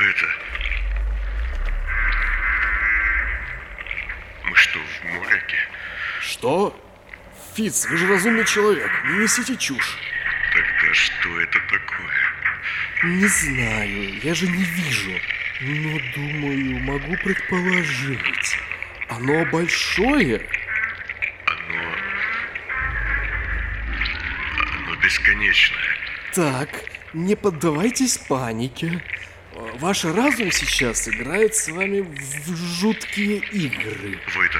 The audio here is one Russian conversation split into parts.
это? Мы что, в мороке? Что? Фиц, вы же разумный человек, не несите чушь. Тогда что это такое? Не знаю, я же не вижу. Но думаю, могу предположить. Оно большое? Оно... Оно бесконечное. Так, не поддавайтесь панике. Ваш разум сейчас играет с вами в жуткие игры. Войта,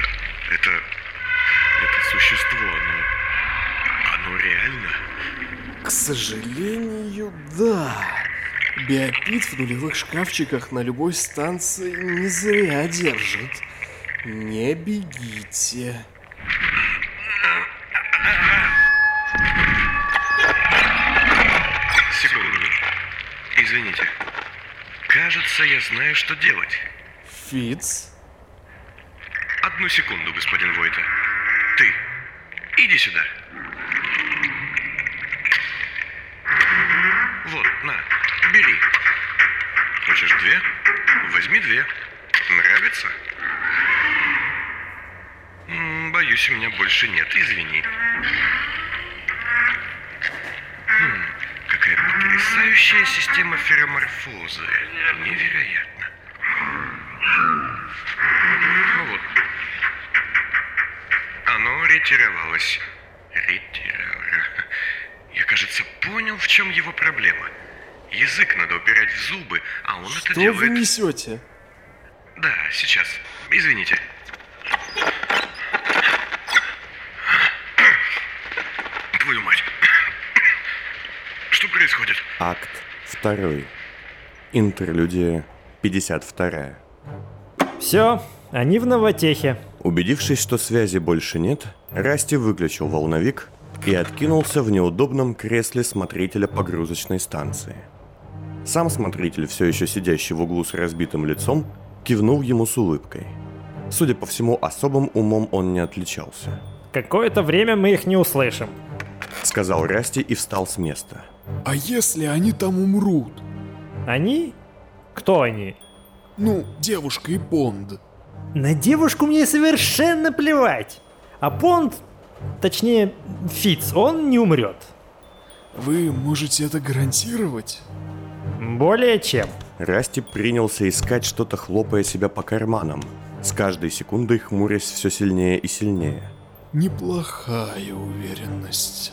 это... Это существо, оно... Оно реально? К сожалению, да. Биопит в нулевых шкафчиках на любой станции не зря держит. Не бегите. Кажется, я знаю, что делать. Фиц? Одну секунду, господин Войта. Ты, иди сюда. Вот, на, бери. Хочешь две? Возьми две. Нравится? Боюсь, у меня больше нет, извини. Хм, какая потрясающая система фероморфозы. Невероятно. Ну вот. Оно ретировалось. Ретировало. Я, кажется, понял, в чем его проблема. Язык надо упирать в зубы, а он это Что делает... вы несете? Да, сейчас. Извините. Твою мать. Что происходит? Акт 2. Интерлюдия 52. Все, они в новотехе. Убедившись, что связи больше нет, Расти выключил волновик и откинулся в неудобном кресле смотрителя погрузочной станции. Сам смотритель, все еще сидящий в углу с разбитым лицом, кивнул ему с улыбкой. Судя по всему, особым умом он не отличался. Какое-то время мы их не услышим. Сказал Расти и встал с места. А если они там умрут? Они? Кто они? Ну, девушка и Бонд. На девушку мне совершенно плевать. А Понд, точнее, Фиц, он не умрет. Вы можете это гарантировать? Более чем. Расти принялся искать что-то, хлопая себя по карманам, с каждой секундой хмурясь все сильнее и сильнее. Неплохая уверенность.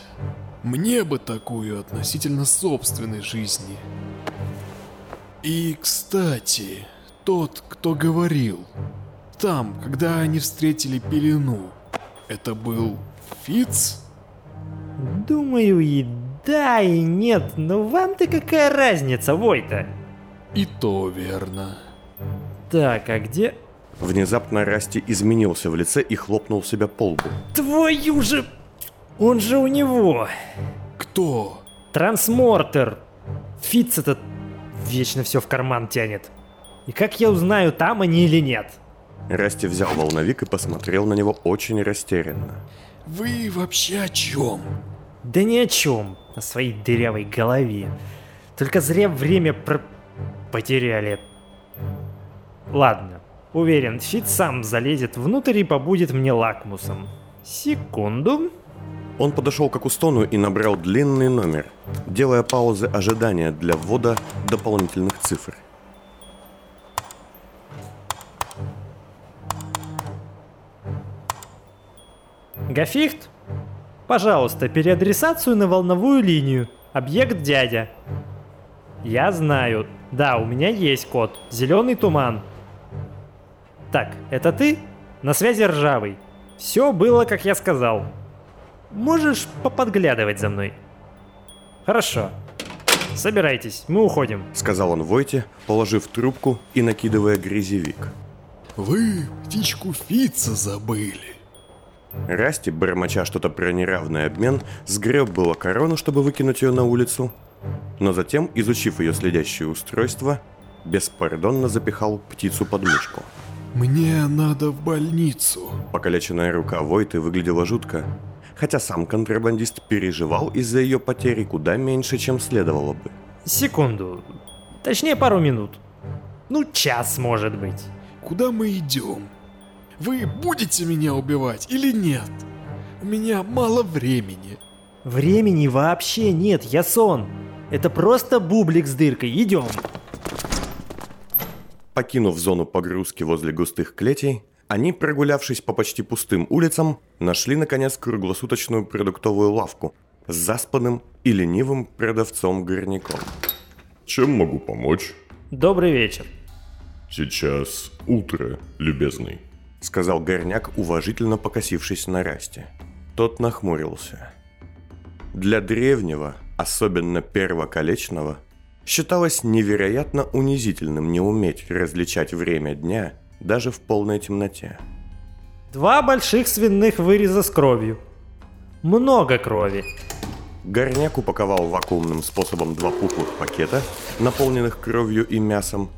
Мне бы такую относительно собственной жизни. И, кстати, тот, кто говорил, там, когда они встретили пелену, это был Фиц? Думаю, и да, и нет, но вам-то какая разница, Войта? И то верно. Так, а где... Внезапно Расти изменился в лице и хлопнул себя по лбу. Твою же... Он же у него. Кто? Трансмортер. Фиц этот вечно все в карман тянет. И как я узнаю, там они или нет? Расти взял волновик и посмотрел на него очень растерянно. Вы вообще о чем? Да ни о чем. На своей дырявой голове. Только зря время про... потеряли. Ладно. Уверен, Фит сам залезет внутрь и побудет мне лакмусом. Секунду. Он подошел к Акустону и набрал длинный номер, делая паузы ожидания для ввода дополнительных цифр. Гафихт? Пожалуйста, переадресацию на волновую линию. Объект дядя. Я знаю. Да, у меня есть код. Зеленый туман. Так, это ты? На связи ржавый. Все было, как я сказал. Можешь поподглядывать за мной? Хорошо. Собирайтесь, мы уходим. Сказал он Войте, положив трубку и накидывая грязевик. Вы птичку Фица забыли. Расти, бормоча что-то про неравный обмен, сгреб было корону, чтобы выкинуть ее на улицу, но затем, изучив ее следящее устройство, беспардонно запихал птицу под мышку. Мне надо в больницу. Покалеченная рука Войты выглядела жутко, хотя сам контрабандист переживал из-за ее потери куда меньше, чем следовало бы. Секунду. Точнее, пару минут. Ну, час, может быть. Куда мы идем? Вы будете меня убивать или нет? У меня мало времени. Времени вообще нет, я сон. Это просто бублик с дыркой, идем. Покинув зону погрузки возле густых клетей, они, прогулявшись по почти пустым улицам, нашли наконец круглосуточную продуктовую лавку с заспанным и ленивым продавцом-горняком. Чем могу помочь? Добрый вечер. Сейчас утро, любезный. Сказал горняк, уважительно покосившись на Расте. Тот нахмурился. Для древнего, особенно первоколечного, считалось невероятно унизительным не уметь различать время дня даже в полной темноте. Два больших свиных выреза с кровью. Много крови. Горняк упаковал вакуумным способом два пухлых пакета, наполненных кровью и мясом,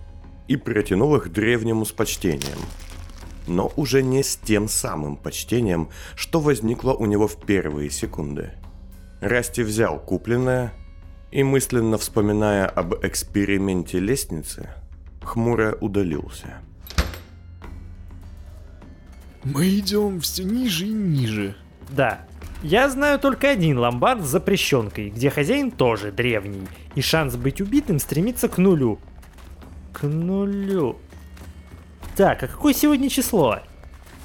и протянул их древнему с почтением. Но уже не с тем самым почтением, что возникло у него в первые секунды. Расти взял купленное и, мысленно вспоминая об эксперименте лестницы, хмуро удалился. Мы идем все ниже и ниже. Да. Я знаю только один ломбард с запрещенкой, где хозяин тоже древний, и шанс быть убитым стремится к нулю. К нулю. Так, а какое сегодня число?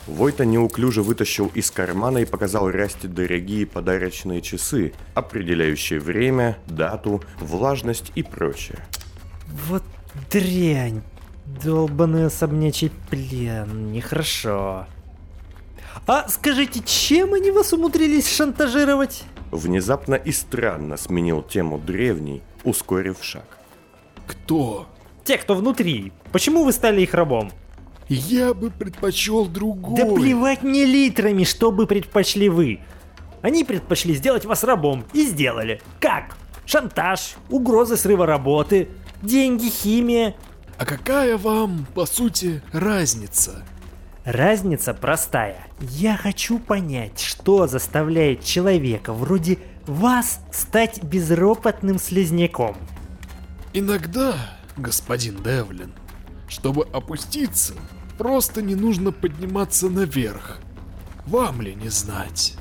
Войта неуклюже вытащил из кармана и показал Расти дорогие подарочные часы, определяющие время, дату, влажность и прочее. Вот дрянь. Долбаный особнячий плен. Нехорошо. А скажите, чем они вас умудрились шантажировать? Внезапно и странно сменил тему древний, ускорив шаг. Кто? Те, кто внутри. Почему вы стали их рабом? Я бы предпочел другой. Да плевать мне литрами, что бы предпочли вы. Они предпочли сделать вас рабом и сделали. Как? Шантаж, угрозы срыва работы, деньги, химия. А какая вам, по сути, разница? Разница простая. Я хочу понять, что заставляет человека вроде вас стать безропотным слизняком. Иногда, господин Девлин, чтобы опуститься, просто не нужно подниматься наверх. Вам ли не знать?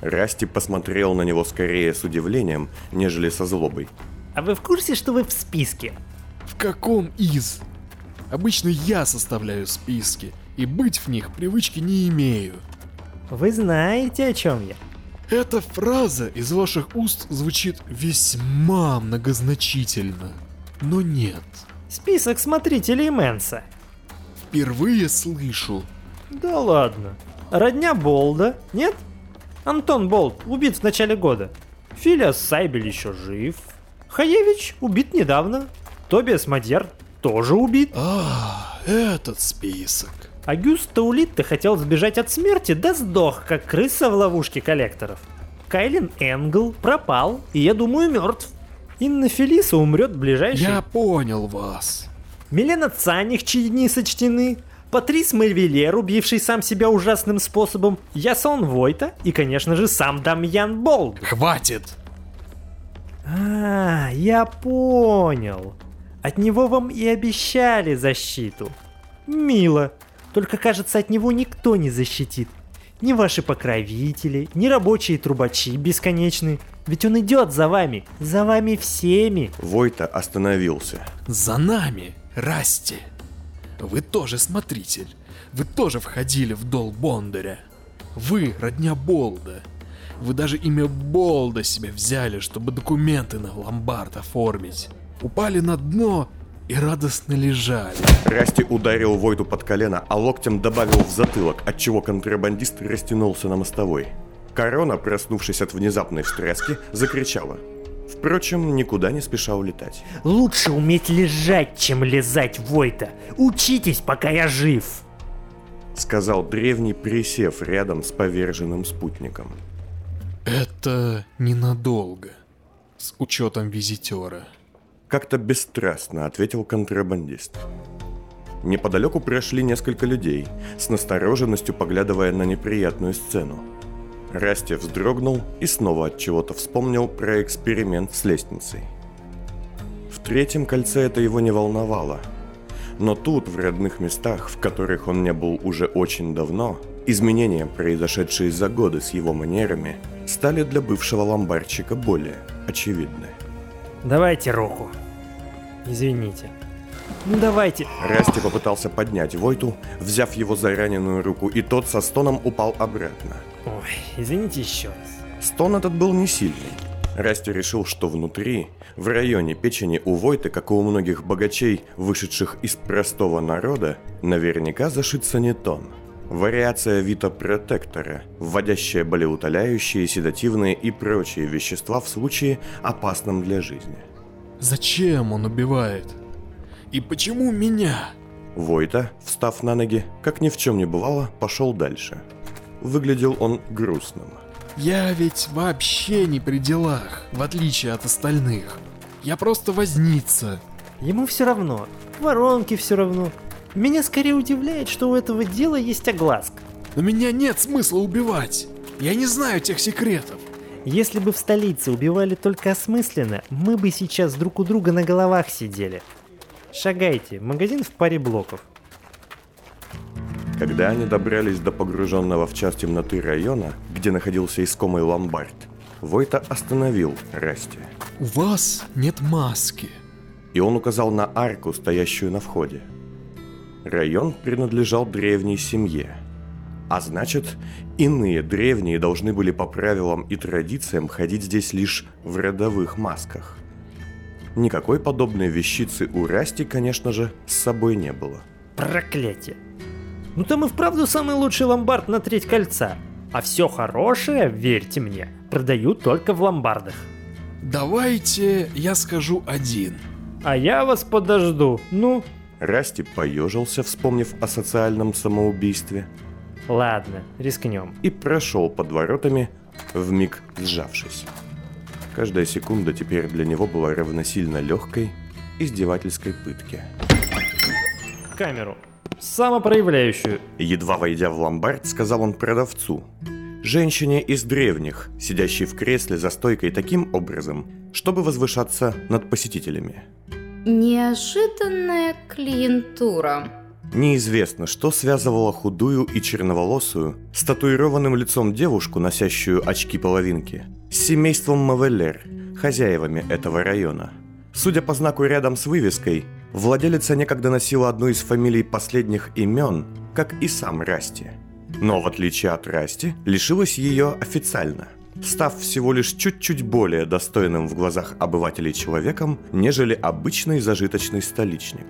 Расти посмотрел на него скорее с удивлением, нежели со злобой. А вы в курсе, что вы в списке? В каком из? Обычно я составляю списки, и быть в них привычки не имею. Вы знаете, о чем я? Эта фраза из ваших уст звучит весьма многозначительно. Но нет. Список смотрителей Мэнса. Впервые слышу. Да ладно. Родня Болда, нет? Антон Болд убит в начале года. Филиас Сайбель еще жив. Хаевич убит недавно. Тобиас Мадьяр тоже убит. А, этот список. Агюст Таулитте хотел сбежать от смерти, да сдох, как крыса в ловушке коллекторов. Кайлин Энгл пропал, и я думаю, мертв. Инна Фелиса умрет в ближайшие... Я понял вас. Милена Цаних, чьи дни сочтены. Патрис Мельвилер, убивший сам себя ужасным способом. Ясон Войта и, конечно же, сам Дамьян Болд. Хватит! А, я понял. От него вам и обещали защиту. Мило. Только, кажется, от него никто не защитит. Ни ваши покровители, ни рабочие трубачи бесконечны. Ведь он идет за вами, за вами всеми. Войта остановился. За нами, Расти. Вы тоже смотритель. Вы тоже входили в дол Бондаря. Вы родня Болда. Вы даже имя Болда себе взяли, чтобы документы на ломбард оформить. Упали на дно и радостно лежали. Расти ударил Войту под колено, а локтем добавил в затылок, отчего контрабандист растянулся на мостовой. Корона, проснувшись от внезапной встряски, закричала. Впрочем, никуда не спеша улетать. Лучше уметь лежать, чем лизать Войта. Учитесь, пока я жив. Сказал древний, присев рядом с поверженным спутником. Это ненадолго. С учетом визитера. Как-то бесстрастно ответил контрабандист. Неподалеку прошли несколько людей, с настороженностью поглядывая на неприятную сцену. Расти вздрогнул и снова от чего-то вспомнил про эксперимент с лестницей. В третьем кольце это его не волновало. Но тут, в родных местах, в которых он не был уже очень давно, изменения, произошедшие за годы с его манерами, стали для бывшего ломбарчика более очевидны. Давайте руку. Извините. Ну давайте. Расти попытался поднять Войту, взяв его за раненую руку, и тот со стоном упал обратно. Ой, извините еще раз. Стон этот был не сильный. Расти решил, что внутри, в районе печени у Войты, как и у многих богачей, вышедших из простого народа, наверняка зашит санитон. Вариация Вита Протектора, вводящая болеутоляющие, седативные и прочие вещества в случае опасном для жизни. Зачем он убивает? И почему меня? Войта, встав на ноги, как ни в чем не бывало, пошел дальше. Выглядел он грустным. Я ведь вообще не при делах, в отличие от остальных. Я просто возница. Ему все равно. Воронки все равно. Меня скорее удивляет, что у этого дела есть огласка. Но меня нет смысла убивать. Я не знаю тех секретов. Если бы в столице убивали только осмысленно, мы бы сейчас друг у друга на головах сидели. Шагайте, магазин в паре блоков. Когда они добрались до погруженного в час темноты района, где находился искомый ломбард, Войта остановил Расти. У вас нет маски. И он указал на арку, стоящую на входе. Район принадлежал древней семье. А значит, иные древние должны были по правилам и традициям ходить здесь лишь в родовых масках. Никакой подобной вещицы у Расти, конечно же, с собой не было. Проклятие. Ну там и вправду самый лучший ломбард на треть кольца. А все хорошее, верьте мне, продают только в ломбардах. Давайте я скажу один. А я вас подожду. Ну, Расти поежился, вспомнив о социальном самоубийстве, ладно, рискнем. и прошел под воротами, вмиг сжавшись. Каждая секунда теперь для него была равносильно легкой издевательской пытке. Камеру. Самопроявляющую. Едва войдя в ломбард, сказал он продавцу. Женщине из древних, сидящей в кресле за стойкой таким образом, чтобы возвышаться над посетителями. Неожиданная клиентура. Неизвестно, что связывало худую и черноволосую, с татуированным лицом девушку, носящую очки-половинки, с семейством Мавеллер, хозяевами этого района. Судя по знаку рядом с вывеской, владелица некогда носила одну из фамилий последних имен, как и сам Расти. Но в отличие от Расти, лишилась ее официально, став всего лишь чуть-чуть более достойным в глазах обывателей человеком, нежели обычный зажиточный столичник.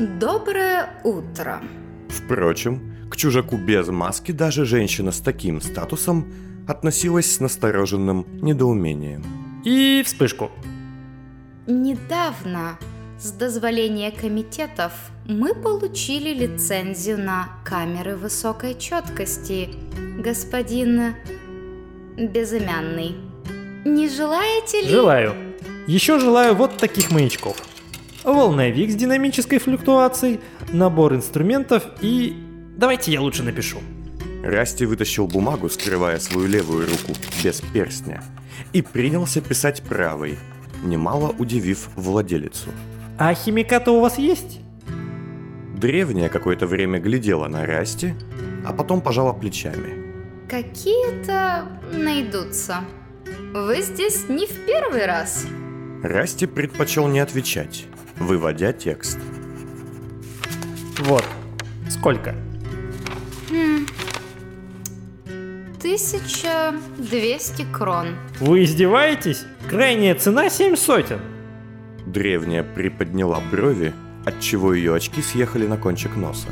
Доброе утро. Впрочем, к чужаку без маски даже женщина с таким статусом относилась с настороженным недоумением. И вспышку. Недавно, с дозволения комитетов, мы получили лицензию на камеры высокой четкости. Господин Безымянный. Не желаете ли... Желаю. Еще желаю вот таких маячков. Волновик с динамической флюктуацией, набор инструментов и... Давайте я лучше напишу. Расти вытащил бумагу, скрывая свою левую руку без перстня, и принялся писать правой, немало удивив владелицу. А химикаты у вас есть? Древняя какое-то время глядела на Расти, а потом пожала плечами. Какие-то найдутся. Вы здесь не в первый раз. Расти предпочел не отвечать, выводя текст. Вот. Сколько? 1200 крон. Вы издеваетесь? Крайняя цена 7 сотен. Древняя приподняла брови, отчего ее очки съехали на кончик носа.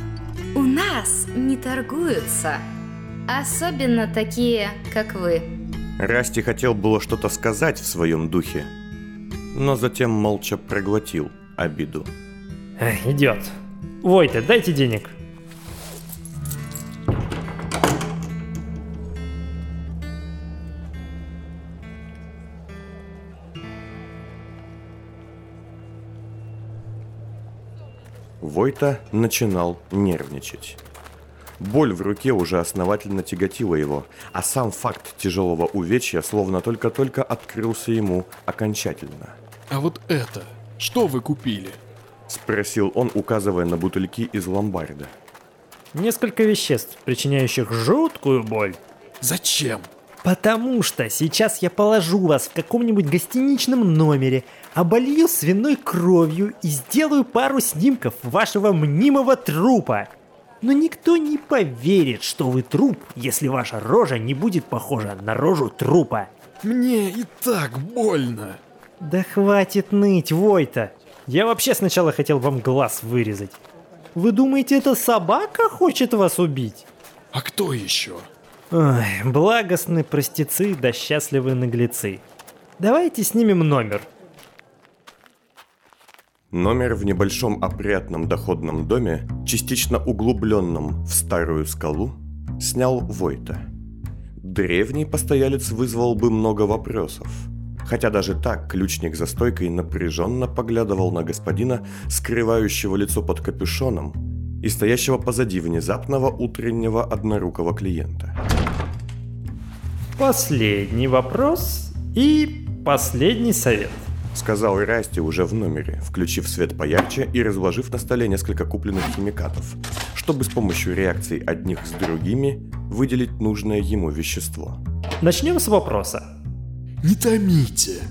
У нас не торгуются. Особенно такие, как вы. Расти хотел было что-то сказать в своем духе, но затем молча проглотил обиду. Эх, идет. Войте, дайте денег. Войта начинал нервничать. Боль в руке уже основательно тяготила его, а сам факт тяжелого увечья словно только-только открылся ему окончательно. А вот это, что вы купили? Спросил он, указывая на бутыльки из ломбарда. Несколько веществ, причиняющих жуткую боль. Зачем? Потому что сейчас я положу вас в каком-нибудь гостиничном номере, оболью свиной кровью и сделаю пару снимков вашего мнимого трупа. Но никто не поверит, что вы труп, если ваша рожа не будет похожа на рожу трупа. Мне и так больно. Да хватит ныть, Войта. Я вообще сначала хотел вам глаз вырезать. Вы думаете, эта собака хочет вас убить? А кто еще? Ой, благостны простецы да счастливы наглецы. Давайте снимем номер. Номер в небольшом опрятном доходном доме, частично углубленном в старую скалу, снял Войта. Древний постоялец вызвал бы много вопросов. Хотя даже так ключник за стойкой напряженно поглядывал на господина, скрывающего лицо под капюшоном, и стоящего позади внезапного утреннего однорукого клиента. Последний вопрос и последний совет. Сказал Расти уже в номере, включив свет поярче и разложив на столе несколько купленных химикатов, чтобы с помощью реакций одних с другими выделить нужное ему вещество. Начнем с вопроса. Не томите.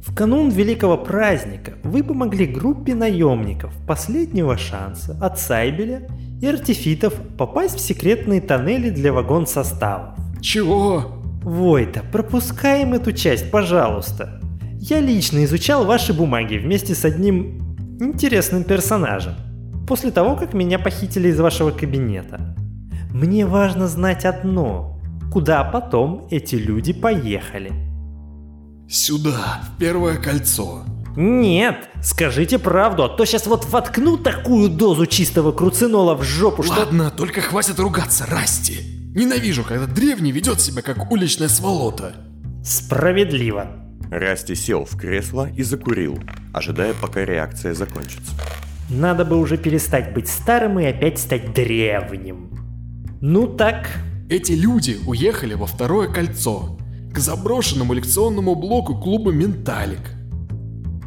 В канун великого праздника вы помогли группе наемников последнего шанса от Сайбеля и артефитов попасть в секретные тоннели для вагон-составов. Чего? Войта, пропускаем эту часть, пожалуйста. Я лично изучал ваши бумаги вместе с одним интересным персонажем. После того, как меня похитили из вашего кабинета. Мне важно знать одно. Куда потом эти люди поехали? Сюда, в первое кольцо. Нет, скажите правду, а то сейчас вот воткну такую дозу чистого круцинола в жопу, что... Ладно, только хватит ругаться, Расти. Ненавижу, когда древний ведет себя как уличная сволота. Справедливо. Расти сел в кресло и закурил, ожидая, пока реакция закончится. Надо бы уже перестать быть старым и опять стать древним. Ну так, Эти люди уехали во второе кольцо, к заброшенному лекционному блоку клуба «Менталик».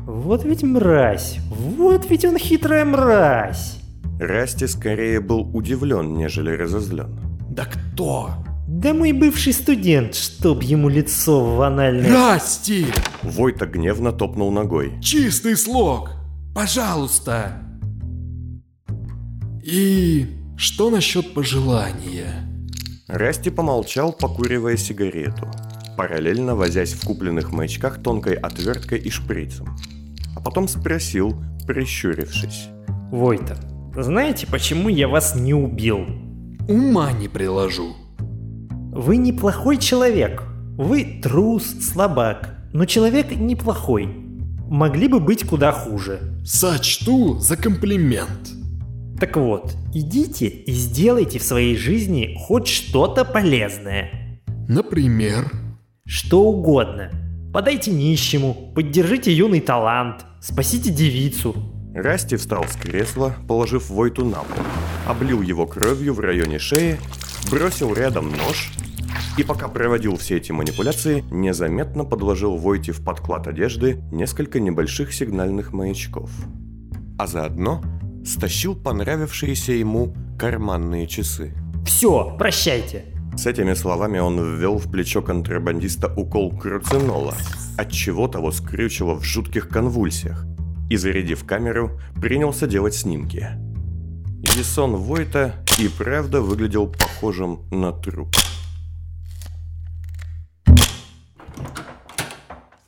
вот ведь мразь, вот ведь он хитрая мразь. Расти скорее был удивлен, нежели разозлен. Да кто? Да мой бывший студент, чтоб ему лицо в анальное... Расти! Войта гневно топнул ногой. Чистый слог! Пожалуйста! И что насчет пожелания? Расти помолчал, покуривая сигарету, параллельно возясь в купленных маячках тонкой отверткой и шприцем. А потом спросил, прищурившись. Войта, знаете, почему я вас не убил? Ума не приложу. Вы неплохой человек. Вы трус, слабак. Но человек неплохой. Могли бы быть куда хуже. Сочту за комплимент. Так вот, идите и сделайте в своей жизни хоть что-то полезное. Например, Что угодно. Подайте нищему, поддержите юный талант, спасите девицу. Расти встал с кресла, положив Войту на пол, облил его кровью в районе шеи, бросил рядом нож и пока проводил все эти манипуляции, незаметно подложил Войте в подклад одежды несколько небольших сигнальных маячков. А заодно стащил понравившиеся ему карманные часы. Все, прощайте. С этими словами он ввел в плечо контрабандиста укол круцинола, от чего того скрючило в жутких конвульсиях, и, зарядив камеру, принялся делать снимки. Ясон Войта и правда выглядел похожим на труп.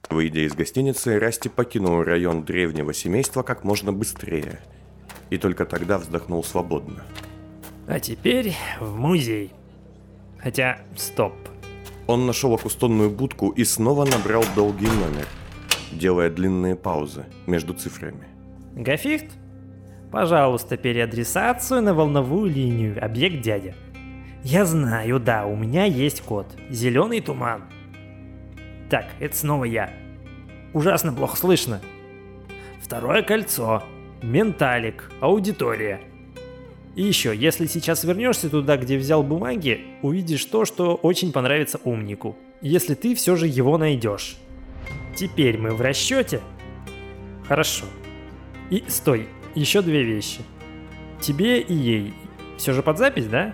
Выйдя из гостиницы, Расти покинул район древнего семейства как можно быстрее. И только тогда вздохнул свободно. А теперь в музей. Хотя, стоп. Он нашел окустонную будку и снова набрал долгий номер, делая длинные паузы между цифрами. Гафихт? Пожалуйста, переадресацию на волновую линию, объект дядя. Я знаю, да, у меня есть код. Зеленый туман. Так, это снова я. Ужасно плохо слышно. Второе кольцо. Менталик. Аудитория. И еще, если сейчас вернешься туда, где взял бумаги, увидишь то, что очень понравится умнику. Если ты все же его найдешь. Теперь мы в расчете? Хорошо. И стой, еще две вещи. Тебе и ей. Все же под запись, да?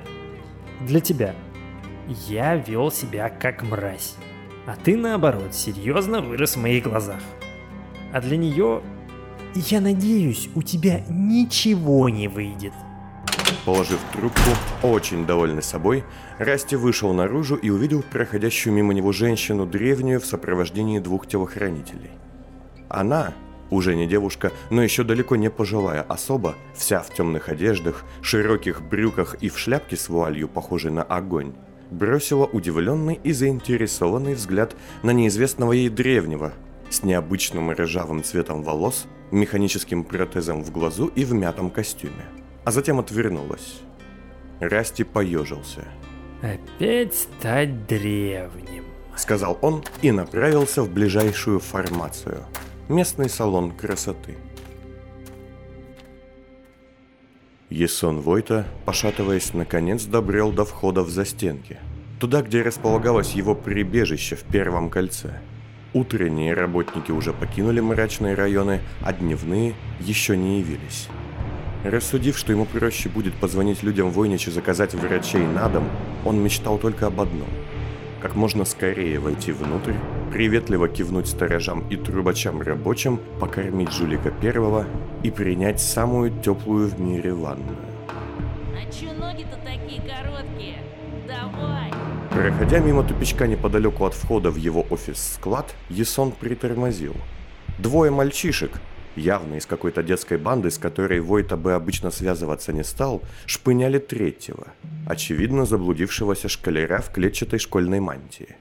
Для тебя. Я вел себя как мразь. А ты, наоборот, серьезно вырос в моих глазах. А для нее... Я надеюсь, у тебя ничего не выйдет. Положив трубку, очень довольный собой, Расти вышел наружу и увидел проходящую мимо него женщину древнюю в сопровождении двух телохранителей. Она, уже не девушка, но еще далеко не пожилая особа, вся в темных одеждах, широких брюках и в шляпке с вуалью, похожей на огонь, бросила удивленный и заинтересованный взгляд на неизвестного ей древнего, с необычным рыжавым цветом волос, механическим протезом в глазу и в мятом костюме. А затем отвернулась. Расти поежился. Опять стать древним. Сказал он и направился в ближайшую формацию. Местный салон красоты. Есон Войта, пошатываясь, наконец добрел до входа в застенки. Туда, где располагалось его прибежище в первом кольце. Утренние работники уже покинули мрачные районы, а дневные еще не явились. Рассудив, что ему проще будет позвонить людям Войнича заказать врачей на дом, он мечтал только об одном – как можно скорее войти внутрь, приветливо кивнуть сторожам и трубачам рабочим, покормить жулика первого и принять самую теплую в мире ванную. А чё ноги-то такие короткие? Давай! Проходя мимо тупичка неподалеку от входа в его офис-склад, Есон притормозил. Двое мальчишек, явно из какой-то детской банды, с которой Войта бы обычно связываться не стал, шпыняли третьего, очевидно заблудившегося шкалера в клетчатой школьной мантии.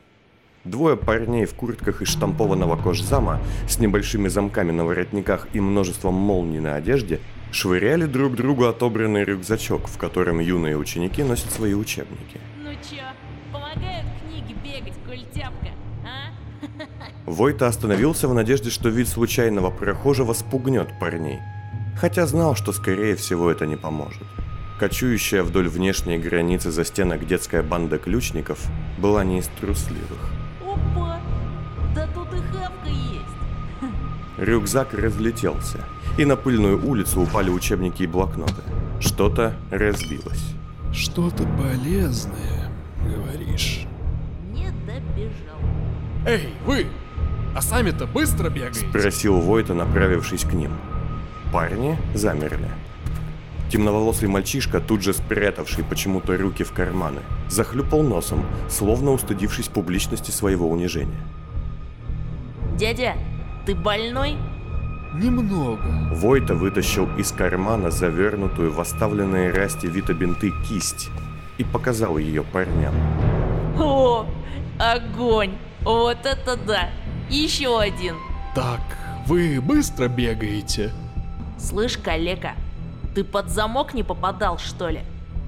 Двое парней в куртках из штампованного кожзама с небольшими замками на воротниках и множеством молний на одежде швыряли друг другу отобранный рюкзачок, в котором юные ученики носят свои учебники. Ну чё, Войта остановился в надежде, что вид случайного прохожего спугнет парней. Хотя знал, что скорее всего это не поможет. Кочующая вдоль внешней границы за стенок детская банда ключников была не из трусливых. Опа! Да тут и хавка есть! Рюкзак разлетелся, и на пыльную улицу упали учебники и блокноты. Что-то разбилось. Что-то полезное, говоришь. Не добежал. Эй, вы! А сами-то быстро бегаете? Спросил Войта, направившись к ним. Парни замерли. Темноволосый мальчишка, тут же спрятавший почему-то руки в карманы, захлюпал носом, словно устыдившись публичности своего унижения. Дядя, ты больной? Немного. Войта вытащил из кармана завернутую в оставленные Расти Вита бинты кисть и показал ее парням. О, огонь! Вот это да! Еще один! Так, вы быстро бегаете? Слышь, калека, ты под замок не попадал, что ли?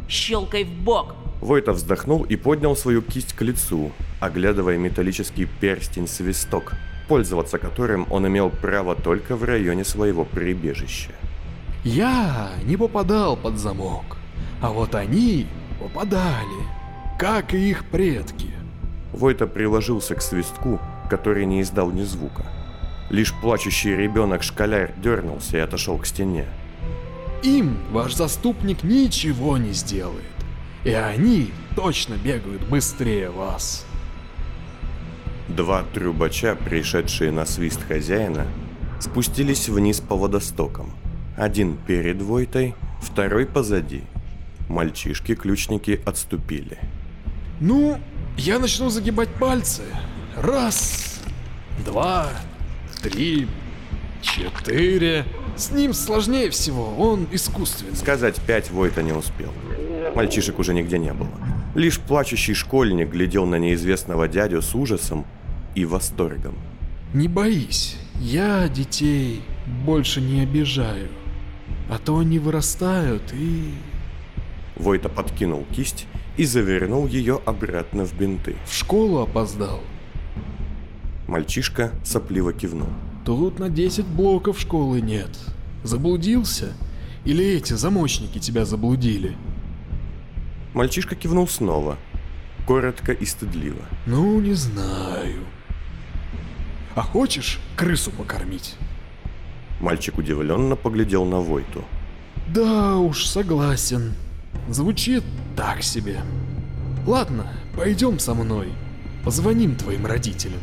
Щелкай в бок! Войта вздохнул и поднял свою кисть к лицу, оглядывая металлический перстень-свисток, пользоваться которым он имел право только в районе своего прибежища. Я не попадал под замок, а вот они попадали, как и их предки. Войта приложился к свистку, который не издал ни звука. Лишь плачущий ребенок-школяр дернулся и отошел к стене. Им ваш заступник ничего не сделает. И они точно бегают быстрее вас. Два трубача, пришедшие на свист хозяина, спустились вниз по водостокам. Один перед Войтой, второй позади. Мальчишки-ключники отступили. Ну, я начну загибать пальцы. Раз, два, три, четыре. С ним сложнее всего, он искусственный. Сказать пять Войта не успел. Мальчишек уже нигде не было. Лишь плачущий школьник глядел на неизвестного дядю с ужасом и восторгом. Не боись, я детей больше не обижаю. А то они вырастают и... Войта подкинул кисть и завернул ее обратно в бинты. В школу опоздал. Мальчишка сопливо кивнул. Тут на 10 блоков школы нет. Заблудился? Или эти замочники тебя заблудили? Мальчишка кивнул снова, коротко и стыдливо. Ну, не знаю. А хочешь крысу покормить? Мальчик удивленно поглядел на Войту. Да уж, согласен. Звучит так себе. Ладно, пойдем со мной. Позвоним твоим родителям.